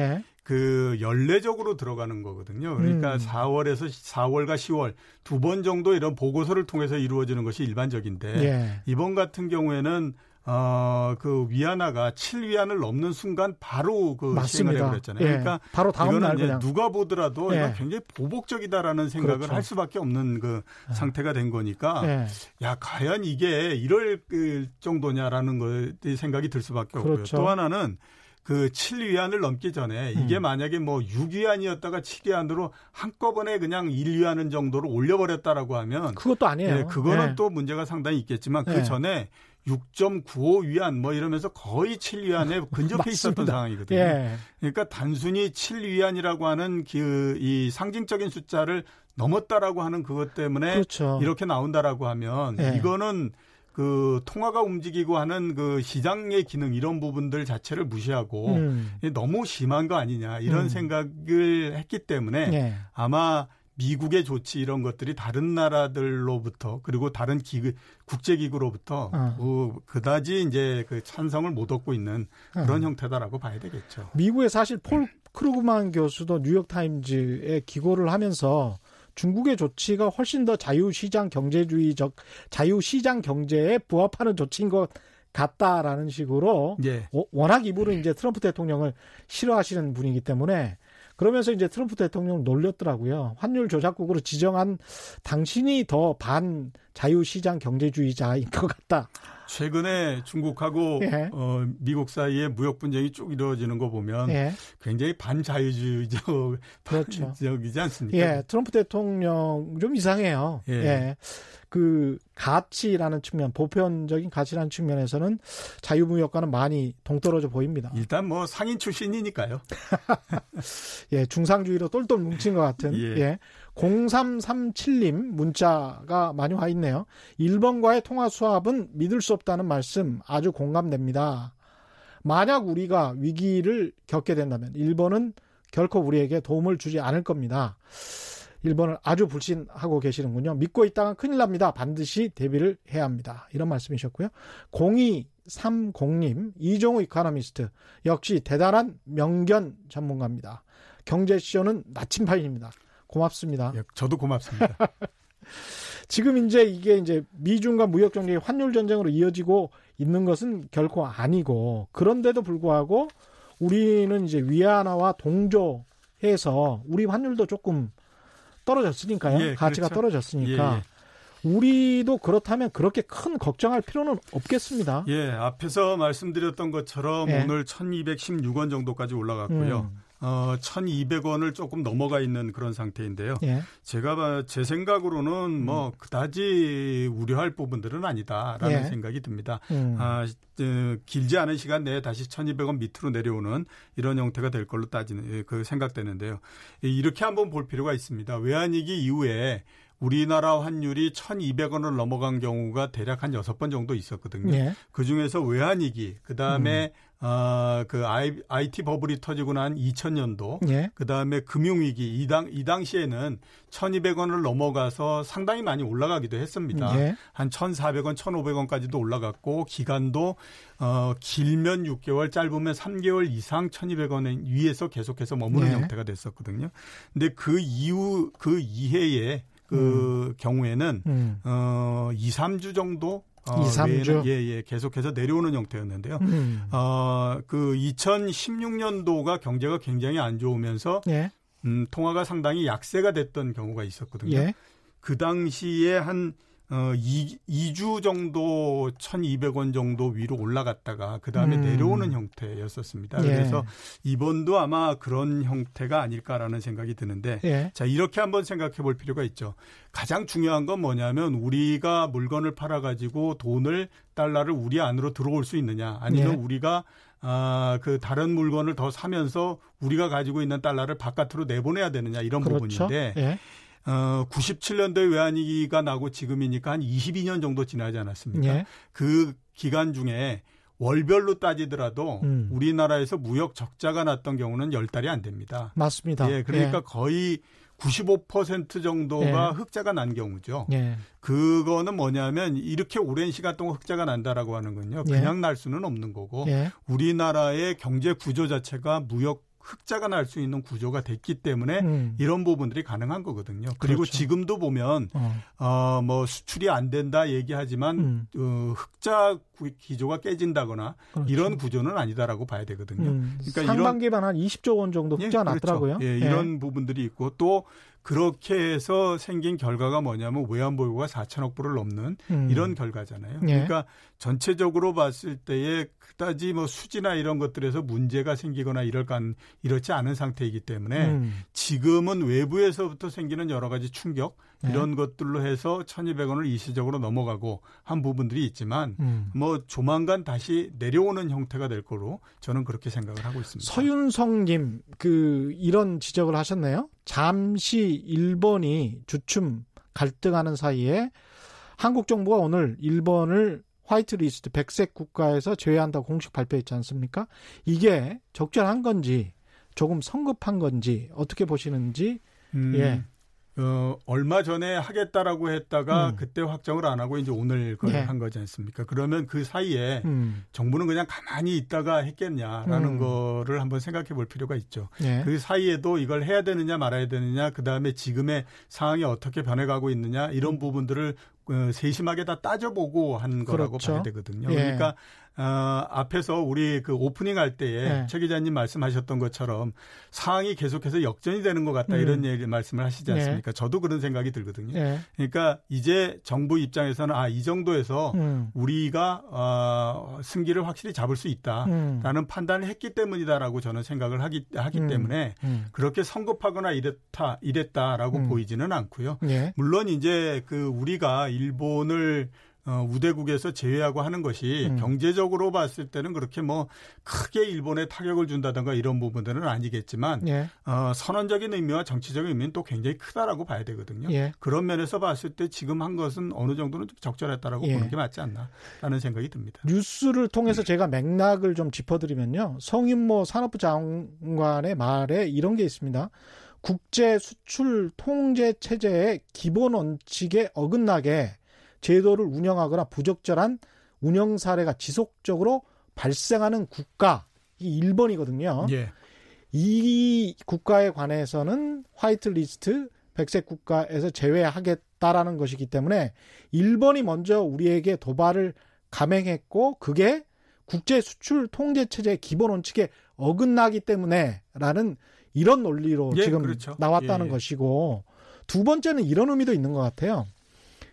그 연례적으로 들어가는 거거든요. 그러니까 음. 4월에서 4월과 10월 두 번 정도 이런 보고서를 통해서 이루어지는 것이 일반적인데 예. 이번 같은 경우에는 어, 그 위안화가 7위안을 넘는 순간 바로 그 맞습니다. 시행을 해버렸잖아요. 예. 그러니까 바로 다음 날 그냥. 누가 보더라도 예. 굉장히 보복적이다라는 생각을 그렇죠. 할 수밖에 없는 그 예. 상태가 된 거니까 예. 야 과연 이게 이럴 그 정도냐라는 거 생각이 들 수밖에 없고요. 그렇죠. 또 하나는 그 7위안을 넘기 전에 이게 음. 만약에 뭐 6위안이었다가 7위안으로 한꺼번에 그냥 1위안은 정도로 올려버렸다라고 하면 그것도 아니에요. 네, 그거는 네. 또 문제가 상당히 있겠지만 그 네. 전에 6.95 위안 뭐 이러면서 거의 7 위안에 (laughs) 근접해 있었던 상황이거든요. 예. 그러니까 단순히 7 위안이라고 하는 그 이 상징적인 숫자를 넘었다라고 하는 그것 때문에 그렇죠. 이렇게 나온다라고 하면 예. 이거는 그 통화가 움직이고 하는 그 시장의 기능 이런 부분들 자체를 무시하고 음. 너무 심한 거 아니냐 이런 음. 생각을 했기 때문에 네. 아마 미국의 조치 이런 것들이 다른 나라들로부터 그리고 다른 기구 국제기구로부터 어. 그, 그다지 이제 그 찬성을 못 얻고 있는 그런 어. 형태다라고 봐야 되겠죠. 미국의 사실 폴 크루그만 교수도 뉴욕 타임즈에 기고를 하면서 중국의 조치가 훨씬 더 자유시장 경제주의적 자유시장 경제에 부합하는 조치인 것 같다라는 식으로 예. 워낙 이분은 이제 트럼프 대통령을 싫어하시는 분이기 때문에 그러면서 이제 트럼프 대통령 놀렸더라고요. 환율 조작국으로 지정한 당신이 더 반 자유시장 경제주의자인 것 같다. 최근에 중국하고 예. 어, 미국 사이에 무역 분쟁이 쭉 이루어지는 거 보면 예. 굉장히 반자유주의적 (laughs) 그렇죠. 지역이지 않습니까? 예, 트럼프 대통령 좀 이상해요. 예. 예. 그 가치라는 측면, 보편적인 가치라는 측면에서는 자유무역과는 많이 동떨어져 보입니다. 일단 뭐 상인 출신이니까요. (laughs) 예, 중상주의로 똘똘 뭉친 것 같은. 예. 예. 0337님 문자가 많이 와 있네요. 일본과의 통화 수합은 믿을 수 없다는 말씀 아주 공감됩니다. 만약 우리가 위기를 겪게 된다면 일본은 결코 우리에게 도움을 주지 않을 겁니다. 일본을 아주 불신하고 계시는군요. 믿고 있다가 큰일 납니다. 반드시 대비를 해야 합니다. 이런 말씀이셨고요. 0230님, 이종우 이카노미스트. 역시 대단한 명견 전문가입니다. 경제쇼는 나침판입니다. 고맙습니다. 예, 저도 고맙습니다. (laughs) 지금 이제 이게 이제 미중과 무역 경쟁이 환율 전쟁으로 이어지고 있는 것은 결코 아니고 그런데도 불구하고 우리는 이제 위안화와 동조해서 우리 환율도 조금 떨어졌으니까요. 예, 가치가 그렇죠. 떨어졌으니까. 예, 예. 우리도 그렇다면 그렇게 큰 걱정할 필요는 없겠습니다. 예, 앞에서 말씀드렸던 것처럼 예. 오늘 1216원 정도까지 올라갔고요. 음. 어, 1,200원을 조금 넘어가 있는 그런 상태인데요. 예. 제가 제 생각으로는 뭐 음. 그다지 우려할 부분들은 아니다라는 예. 생각이 듭니다. 음. 아, 어, 길지 않은 시간 내에 다시 1,200원 밑으로 내려오는 이런 형태가 될 걸로 따지는 예, 그 생각되는데요. 이렇게 한번 볼 필요가 있습니다. 외환위기 이후에 우리나라 환율이 1,200원을 넘어간 경우가 대략 한 6번 정도 있었거든요. 예. 그 중에서 외환위기, 그 다음에 음. 어, 그 IT 버블이 터지고 난 2000년도, 예. 그 다음에 금융 위기, 이, 당, 이 당시에는 1200원을 넘어가서 상당히 많이 올라가기도 했습니다. 예. 한 1400원, 1500원까지도 올라갔고, 기간도, 어, 길면 6개월, 짧으면 3개월 이상 1200원 위에서 계속해서 머무는 예. 형태가 됐었거든요. 근데 그 이후, 그 이해에 그 음. 경우에는 음. 어 2, 3주 정도 어, 2, 3주 예, 예, 계속해서 내려오는 형태였는데요. 음. 어, 그 2016년도가 경제가 굉장히 안 좋으면서 예. 음, 통화가 상당히 약세가 됐던 경우가 있었거든요. 예. 그 당시에 한 어, 2, 2주 정도 1,200원 정도 위로 올라갔다가 그 다음에 음. 내려오는 형태였었습니다. 예. 그래서 이번도 아마 그런 형태가 아닐까라는 생각이 드는데 예. 자, 이렇게 한번 생각해 볼 필요가 있죠. 가장 중요한 건 뭐냐면 우리가 물건을 팔아가지고 돈을 달러를 우리 안으로 들어올 수 있느냐 아니면 예. 우리가 아, 그 다른 물건을 더 사면서 우리가 가지고 있는 달러를 바깥으로 내보내야 되느냐 이런 그렇죠. 부분인데 예. 어, 97년도에 외환위기가 나고 지금이니까 한 22년 정도 지나지 않았습니까? 예. 그 기간 중에 월별로 따지더라도 음. 우리나라에서 무역 적자가 났던 경우는 10달이 안 됩니다. 맞습니다. 예, 그러니까 예. 거의 95% 정도가 예. 흑자가 난 경우죠. 예. 그거는 뭐냐면 이렇게 오랜 시간 동안 흑자가 난다라고 하는 건요. 예. 그냥 날 수는 없는 거고 예. 우리나라의 경제 구조 자체가 무역 흑자가 날 수 있는 구조가 됐기 때문에 음. 이런 부분들이 가능한 거거든요. 그리고 그렇죠. 지금도 보면 어. 어. 뭐 수출이 안 된다 얘기하지만 음. 어, 흑자 기조가 깨진다거나 그렇죠. 이런 구조는 아니다라고 봐야 되거든요. 음. 그러니까 상반기만 한 20조 원 정도 예, 그렇죠. 났더라고요. 예, 이런 예. 부분들이 있고 또 그렇게 해서 생긴 결과가 뭐냐면 외환 보유가 4천억 불을 넘는 음. 이런 결과잖아요. 예. 그러니까 전체적으로 봤을 때에 그다지 뭐 수지나 이런 것들에서 문제가 생기거나 이럴까 이렇지 않은 상태이기 때문에 음. 지금은 외부에서부터 생기는 여러 가지 충격 네. 이런 것들로 해서 1,200원을 일시적으로 넘어가고 한 부분들이 있지만 음. 뭐 조만간 다시 내려오는 형태가 될 거로 저는 그렇게 생각을 하고 있습니다. 서윤성 님 그 이런 지적을 하셨네요. 잠시 일본이 주춤 갈등하는 사이에 한국 정부가 오늘 일본을 화이트 리스트 백색 국가에서 제외한다고 공식 발표했지 않습니까? 이게 적절한 건지 조금 성급한 건지 어떻게 보시는지 음, 예. 어, 얼마 전에 하겠다라고 했다가 음. 그때 확정을 안 하고 이제 오늘 그걸 예. 한 거지 않습니까? 그러면 그 사이에 음. 정부는 그냥 가만히 있다가 했겠냐라는 음. 거를 한번 생각해 볼 필요가 있죠. 예. 그 사이에도 이걸 해야 되느냐 말아야 되느냐 그 다음에 지금의 상황이 어떻게 변해가고 있느냐 이런 음. 부분들을 어, 세심하게 다 따져보고 한 거라고 그렇죠. 봐야 되거든요. 예. 그러니까 어, 앞에서 우리 그 오프닝 할 때에 네. 최 기자님 말씀하셨던 것처럼 상황이 계속해서 역전이 되는 것 같다 음. 이런 얘기 말씀을 하시지 네. 않습니까? 네. 저도 그런 생각이 들거든요. 네. 그러니까 이제 정부 입장에서는 아 이 정도에서 음. 우리가 어, 승기를 확실히 잡을 수 있다라는 음. 판단을 했기 때문이다라고 저는 생각을 하기 하기 음. 때문에 음. 그렇게 성급하거나 이랬다 이랬다라고 음. 보이지는 않고요. 예. 물론 이제 그 우리가 일본을 어, 우대국에서 제외하고 하는 것이 음. 경제적으로 봤을 때는 그렇게 뭐 크게 일본에 타격을 준다든가 이런 부분들은 아니겠지만 예. 어, 선언적인 의미와 정치적인 의미는 또 굉장히 크다라고 봐야 되거든요. 예. 그런 면에서 봤을 때 지금 한 것은 어느 정도는 적절했다라고 예. 보는 게 맞지 않나라는 생각이 듭니다. 뉴스를 통해서 제가 맥락을 좀 짚어드리면요. 성인모 산업부 장관의 말에 이런 게 있습니다. 국제 수출 통제 체제의 기본 원칙에 어긋나게 제도를 운영하거나 부적절한 운영 사례가 지속적으로 발생하는 국가 이 1번이거든요. 예. 이 국가에 관해서는 화이트 리스트 백색 국가에서 제외하겠다라는 것이기 때문에 1번이 먼저 우리에게 도발을 감행했고 그게 국제 수출 통제 체제의 기본 원칙에 어긋나기 때문에라는 이런 논리로 예, 지금 그렇죠. 나왔다는 예, 예. 것이고 두 번째는 이런 의미도 있는 것 같아요.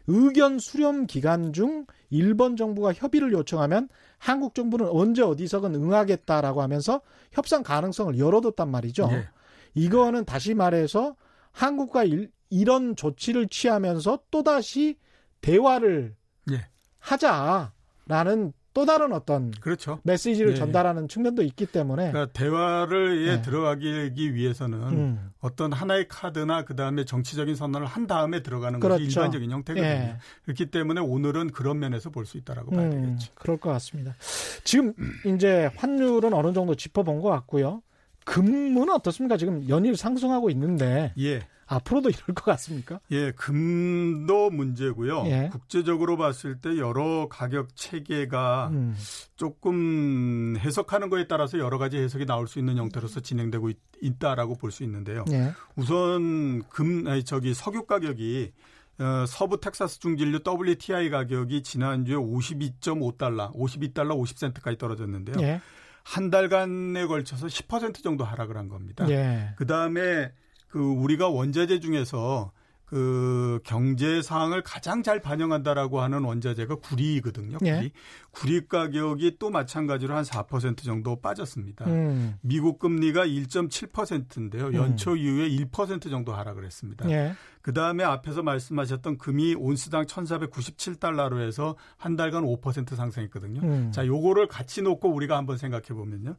의견 수렴 기간 중 일본 정부가 협의를 요청하면 한국 정부는 언제 어디서건 응하겠다라고 하면서 협상 가능성을 열어뒀단 말이죠. 예. 이거는 다시 말해서 한국과 일, 이런 조치를 취하면서 또다시 대화를 예. 하자라는 또 다른 어떤 그렇죠. 메시지를 네. 전달하는 측면도 있기 때문에 그러니까 대화를 예, 네. 들어가기 위해서는 음. 어떤 하나의 카드나 그다음에 정치적인 선언을 한 다음에 들어가는 그렇죠. 것이 일반적인 형태거든요. 예. 그렇기 때문에 오늘은 그런 면에서 볼 수 있다라고 봐야 음, 되겠죠. 그럴 것 같습니다. 지금 이제 환율은 어느 정도 짚어본 것 같고요. 금은 어떻습니까? 지금 연일 상승하고 있는데 예. 앞으로도 이럴 것 같습니까? 예, 금도 문제고요. 예. 국제적으로 봤을 때 여러 가격 체계가 음. 조금 해석하는 거에 따라서 여러 가지 해석이 나올 수 있는 형태로서 진행되고 있, 다라고 볼 수 있는데요. 예. 우선 금 아니 저기 석유 가격이 어, 서부 텍사스 중진류 WTI 가격이 지난주에 52.5달러, 52달러 50센트까지 떨어졌는데요. 예. 한 달간에 걸쳐서 10% 정도 하락을 한 겁니다. 예. 그 다음에 그 우리가 원자재 중에서 그 경제 상황을 가장 잘 반영한다라고 하는 원자재가 구리거든요. 구리. 예. 구리 가격이 또 마찬가지로 한 4% 정도 빠졌습니다. 음. 미국 금리가 1.7%인데요. 연초 음. 이후에 1% 정도 하락을 했습니다. 예. 그 다음에 앞에서 말씀하셨던 금이 온스당 1,497달러로 해서 한 달간 5% 상승했거든요. 음. 자, 요거를 같이 놓고 우리가 한번 생각해 보면요.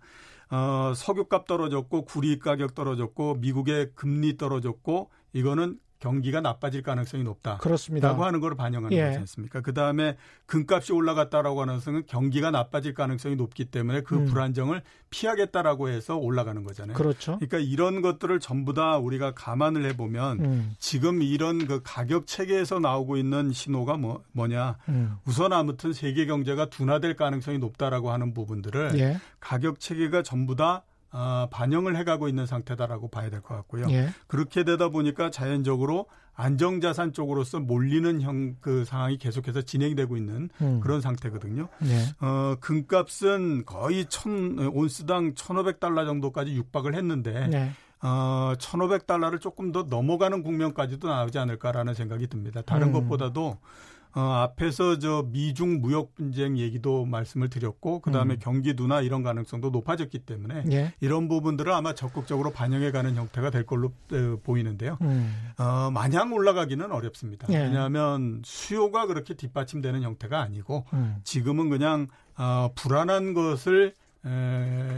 어, 석유값 떨어졌고 구리 가격 떨어졌고 미국의 금리 떨어졌고 이거는 경기가 나빠질 가능성이 높다. 그렇습니다. 라고 하는 걸 반영하는 예. 거지 않습니까? 그 다음에 금값이 올라갔다라고 하는 것은 경기가 나빠질 가능성이 높기 때문에 그 음. 불안정을 피하겠다라고 해서 올라가는 거잖아요. 그렇죠. 그러니까 이런 것들을 전부 다 우리가 감안을 해보면 음. 지금 이런 그 가격 체계에서 나오고 있는 신호가 뭐, 뭐냐. 음. 우선 아무튼 세계 경제가 둔화될 가능성이 높다라고 하는 부분들을 예. 가격 체계가 전부 다 어, 반영을 해가고 있는 상태다라고 봐야 될 것 같고요. 예. 그렇게 되다 보니까 자연적으로 안정자산 쪽으로서 몰리는 형 그 상황이 계속해서 진행되고 있는 음. 그런 상태거든요. 예. 어, 금값은 거의 천 온스당 1,500달러 정도까지 육박을 했는데 예. 어, 1,500달러를 조금 더 넘어가는 국면까지도 나오지 않을까라는 생각이 듭니다. 다른 음. 것보다도 어, 앞에서 저 미중 무역 분쟁 얘기도 말씀을 드렸고 그다음에 음. 경기 둔화 이런 가능성도 높아졌기 때문에 예. 이런 부분들을 아마 적극적으로 반영해 가는 형태가 될 걸로 어, 보이는데요. 음. 어, 마냥 올라가기는 어렵습니다. 예. 왜냐하면 수요가 그렇게 뒷받침되는 형태가 아니고 음. 지금은 그냥 어, 불안한 것을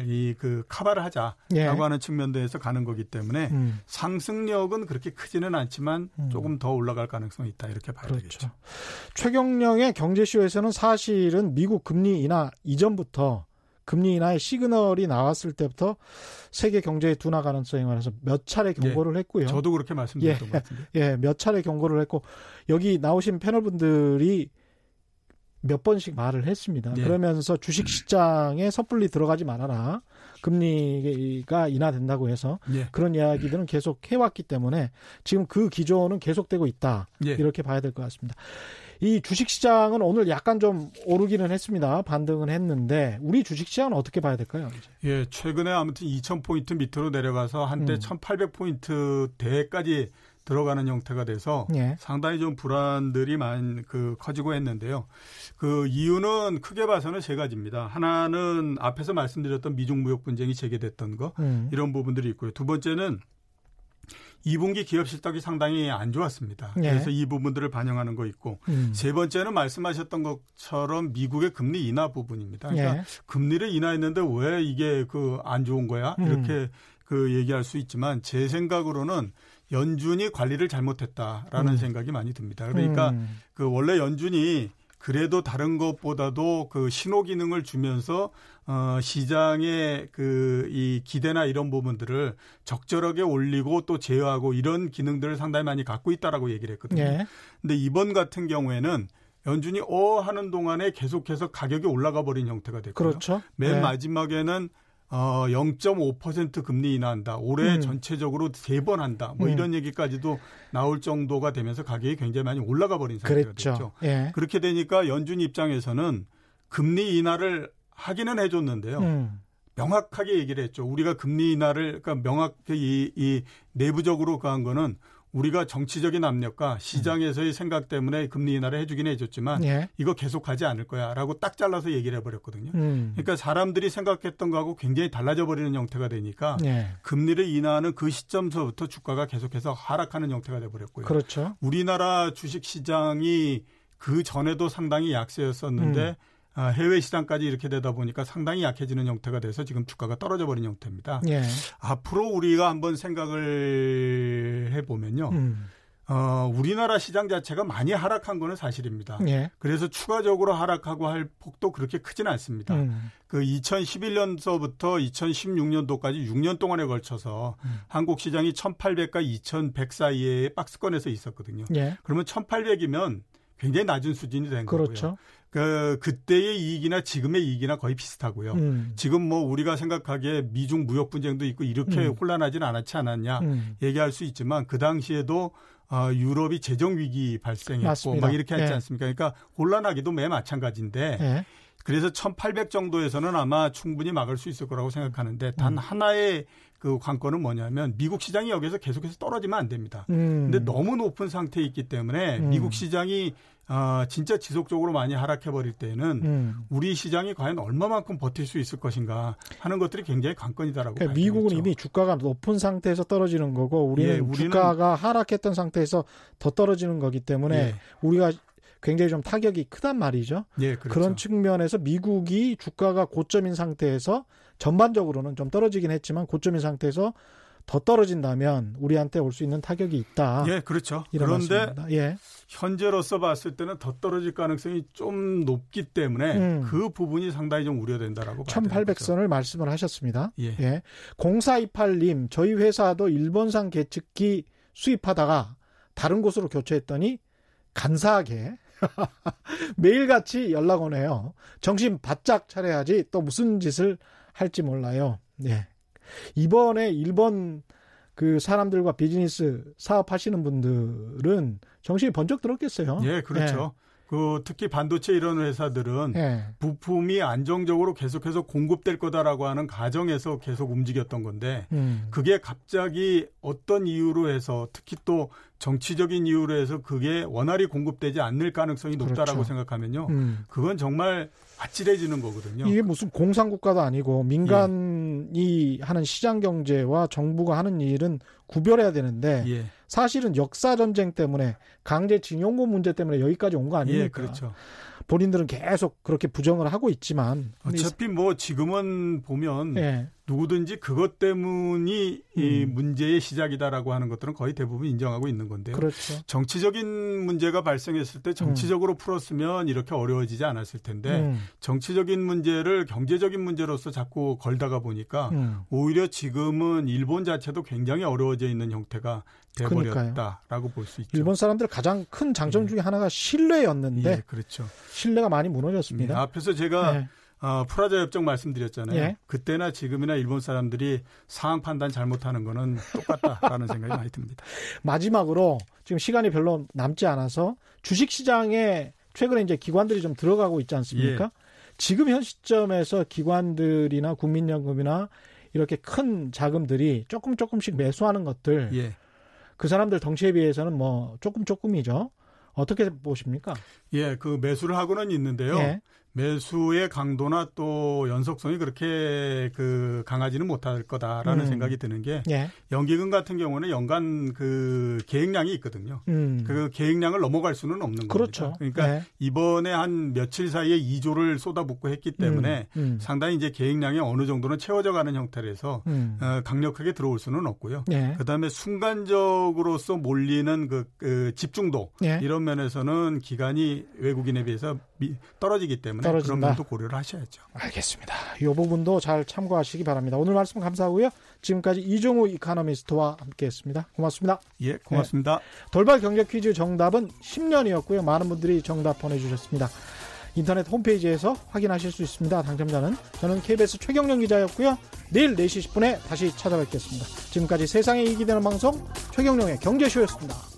이그 카바를 하자라고 예. 하는 측면에서 가는 거기 때문에 음. 상승력은 그렇게 크지는 않지만 음. 조금 더 올라갈 가능성이 있다 이렇게 봐야 그렇죠. 되겠죠. 최경령의 경제쇼에서는 사실은 미국 금리 인하 이전부터 금리 인하의 시그널이 나왔을 때부터 세계 경제의 둔화 가능성에 관해서 몇 차례 경고를 예. 했고요. 저도 그렇게 말씀드렸던 예. 것 같은데. (laughs) 예, 몇 차례 경고를 했고 여기 나오신 패널 분들이 몇 번씩 말을 했습니다. 네. 그러면서 주식 시장에 섣불리 들어가지 말아라. 금리가 인하된다고 해서 네. 그런 이야기들은 계속 해왔기 때문에 지금 그 기조는 계속되고 있다. 네. 이렇게 봐야 될 것 같습니다. 이 주식 시장은 오늘 약간 좀 오르기는 했습니다. 반등은 했는데 우리 주식 시장은 어떻게 봐야 될까요? 이제? 예, 최근에 아무튼 2,000 포인트 밑으로 내려가서 한때 음. 1,800 포인트 대까지 들어가는 형태가 돼서 예. 상당히 좀 불안들이 많이 그 커지고 했는데요. 그 이유는 크게 봐서는 세 가지입니다. 하나는 앞에서 말씀드렸던 미중 무역 분쟁이 재개됐던 거 음. 이런 부분들이 있고요. 두 번째는 2분기 기업 실적이 상당히 안 좋았습니다. 예. 그래서 이 부분들을 반영하는 거 있고 음. 세 번째는 말씀하셨던 것처럼 미국의 금리 인하 부분입니다. 그러니까 예. 금리를 인하했는데 왜 이게 그 안 좋은 거야? 음. 이렇게 그 얘기할 수 있지만 제 생각으로는 연준이 관리를 잘못했다라는 음. 생각이 많이 듭니다. 그러니까 음. 그 원래 연준이 그래도 다른 것보다도 그 신호 기능을 주면서 어 시장의 그 이 기대나 이런 부분들을 적절하게 올리고 또 제어하고 이런 기능들을 상당히 많이 갖고 있다라고 얘기를 했거든요. 예. 근데 이번 같은 경우에는 연준이 어 하는 동안에 계속해서 가격이 올라가 버린 형태가 됐고요. 그렇죠. 맨 네. 마지막에는 어, 0.5% 금리 인하한다. 올해 음. 전체적으로 세 번 한다. 뭐 음. 이런 얘기까지도 나올 정도가 되면서 가격이 굉장히 많이 올라가 버린 상태가 그랬죠. 됐죠. 예. 그렇게 되니까 연준 입장에서는 금리 인하를 하기는 해줬는데요. 음. 명확하게 얘기를 했죠. 우리가 금리 인하를 그러니까 명확히 이, 이 내부적으로 그한 거는 우리가 정치적인 압력과 시장에서의 음. 생각 때문에 금리 인하를 해주긴 해줬지만 예. 이거 계속하지 않을 거야라고 딱 잘라서 얘기를 해버렸거든요. 음. 그러니까 사람들이 생각했던 거하고 굉장히 달라져 버리는 형태가 되니까 예. 금리를 인하하는 그 시점서부터 주가가 계속해서 하락하는 형태가 돼버렸고요. 그렇죠. 우리나라 주식 시장이 그 전에도 상당히 약세였었는데 음. 아, 해외 시장까지 이렇게 되다 보니까 상당히 약해지는 형태가 돼서 지금 주가가 떨어져 버린 형태입니다. 예. 앞으로 우리가 한번 생각을 해보면요. 음. 어, 우리나라 시장 자체가 많이 하락한 거는 사실입니다. 예. 그래서 추가적으로 하락하고 할 폭도 그렇게 크지는 않습니다. 음. 그 2011년서부터 2016년도까지 6년 동안에 걸쳐서 음. 한국 시장이 1,800과 2,100 사이에 박스권에서 있었거든요. 예. 그러면 1,800이면 굉장히 낮은 수준이 된 그렇죠. 거고요. 그 그때의 이익이나 지금의 이익이나 거의 비슷하고요. 음. 지금 뭐 우리가 생각하기에 미중 무역 분쟁도 있고 이렇게 음. 혼란하지는 않았지 않았냐 음. 얘기할 수 있지만 그 당시에도 어, 유럽이 재정 위기 발생했고 맞습니다. 막 이렇게 하지 예. 않습니까? 그러니까 혼란하기도 매 마찬가지인데 예. 그래서 1,800 정도에서는 아마 충분히 막을 수 있을 거라고 생각하는데 단 음. 하나의 그 관건은 뭐냐면 미국 시장이 여기서 계속해서 떨어지면 안 됩니다. 음. 근데 너무 높은 상태에 있기 때문에 음. 미국 시장이 아, 진짜 지속적으로 많이 하락해 버릴 때는 음. 우리 시장이 과연 얼마만큼 버틸 수 있을 것인가 하는 것들이 굉장히 관건이다라고 그러니까 미국은 이미 주가가 높은 상태에서 떨어지는 거고 우리는, 예, 우리는, 주가가 하락했던 상태에서 더 떨어지는 거기 때문에 예. 우리가 굉장히 좀 타격이 크단 말이죠. 예, 그렇죠. 그런 측면에서 미국이 주가가 고점인 상태에서 전반적으로는 좀 떨어지긴 했지만 고점인 상태에서 더 떨어진다면 우리한테 올 수 있는 타격이 있다. 예, 그렇죠. 그런데 예. 현재로서 봤을 때는 더 떨어질 가능성이 좀 높기 때문에 음. 그 부분이 상당히 좀 우려된다라고 1800선을 말씀을 하셨습니다. 예. 예. 0428님, 저희 회사도 일본산 계측기 수입하다가 다른 곳으로 교체했더니 간사하게 (laughs) 매일같이 연락 오네요. 정신 바짝 차려야지 또 무슨 짓을 할지 몰라요. 예. 이번에 일본 그 사람들과 비즈니스 사업하시는 분들은 정신이 번쩍 들었겠어요. 예, 그렇죠. 예. 그 특히 반도체 이런 회사들은 예. 부품이 안정적으로 계속해서 공급될 거다라고 하는 가정에서 계속 움직였던 건데 음. 그게 갑자기 어떤 이유로 해서 특히 또 정치적인 이유로 해서 그게 원활히 공급되지 않을 가능성이 높다라고 그렇죠. 생각하면요. 음. 그건 정말 아찔해지는 거거든요. 이게 무슨 공산국가도 아니고 민간이 예. 하는 시장 경제와 정부가 하는 일은 구별해야 되는데 예. 사실은 역사 전쟁 때문에 강제 징용고 문제 때문에 여기까지 온 거 아닙니까? 예, 그렇죠. 본인들은 계속 그렇게 부정을 하고 있지만 어차피 뭐 지금은 보면 예. 누구든지 그것 때문이 음. 이 문제의 시작이다라고 하는 것들은 거의 대부분 인정하고 있는 건데요. 그렇죠. 정치적인 문제가 발생했을 때 정치적으로 음. 풀었으면 이렇게 어려워지지 않았을 텐데 음. 정치적인 문제를 경제적인 문제로서 자꾸 걸다가 보니까 음. 오히려 지금은 일본 자체도 굉장히 어려워져 있는 형태가 돼버렸다라고 볼 수 있죠. 일본 사람들 가장 큰 장점 예. 중에 하나가 신뢰였는데 예, 그렇죠. 신뢰가 많이 무너졌습니다. 네, 앞에서 제가 네. 어, 프라자 협정 말씀드렸잖아요. 예. 그때나 지금이나 일본 사람들이 상황 판단 잘못하는 거는 똑같다라는 (laughs) 생각이 많이 듭니다. 마지막으로 지금 시간이 별로 남지 않아서 주식 시장에 최근에 이제 기관들이 좀 들어가고 있지 않습니까? 예. 지금 현 시점에서 기관들이나 국민연금이나 이렇게 큰 자금들이 조금 조금씩 매수하는 것들 예. 그 사람들 덩치에 비해서는 뭐 조금 조금이죠. 어떻게 보십니까? 예, 그 매수를 하고는 있는데요. 예. 매수의 강도나 또 연속성이 그렇게 그 강하지는 못할 거다라는 음. 생각이 드는 게 예. 연기금 같은 경우는 연간 그 계획량이 있거든요. 음. 그 계획량을 넘어갈 수는 없는 그렇죠. 겁니다. 그러니까 예. 이번에 한 며칠 사이에 2조를 쏟아붓고 했기 때문에 음. 음. 상당히 이제 계획량이 어느 정도는 채워져 가는 형태라서 음. 어, 강력하게 들어올 수는 없고요. 예. 그다음에 순간적으로서 몰리는 그, 그 집중도 예. 이런 면에서는 기간이 외국인에 비해서 떨어지기 때문에 떨어진다. 그런 면도 고려를 하셔야죠. 알겠습니다. 이 부분도 잘 참고하시기 바랍니다. 오늘 말씀 감사하고요. 지금까지 이종우 이카노미스트와 함께했습니다. 고맙습니다. 예, 고맙습니다. 네. 돌발 경제 퀴즈 정답은 10년이었고요. 많은 분들이 정답 보내주셨습니다. 인터넷 홈페이지에서 확인하실 수 있습니다. 당첨자는 저는 KBS 최경련 기자였고요. 내일 4시 10분에 다시 찾아뵙겠습니다. 지금까지 세상에 이익이 되는 방송 최경련의 경제쇼였습니다.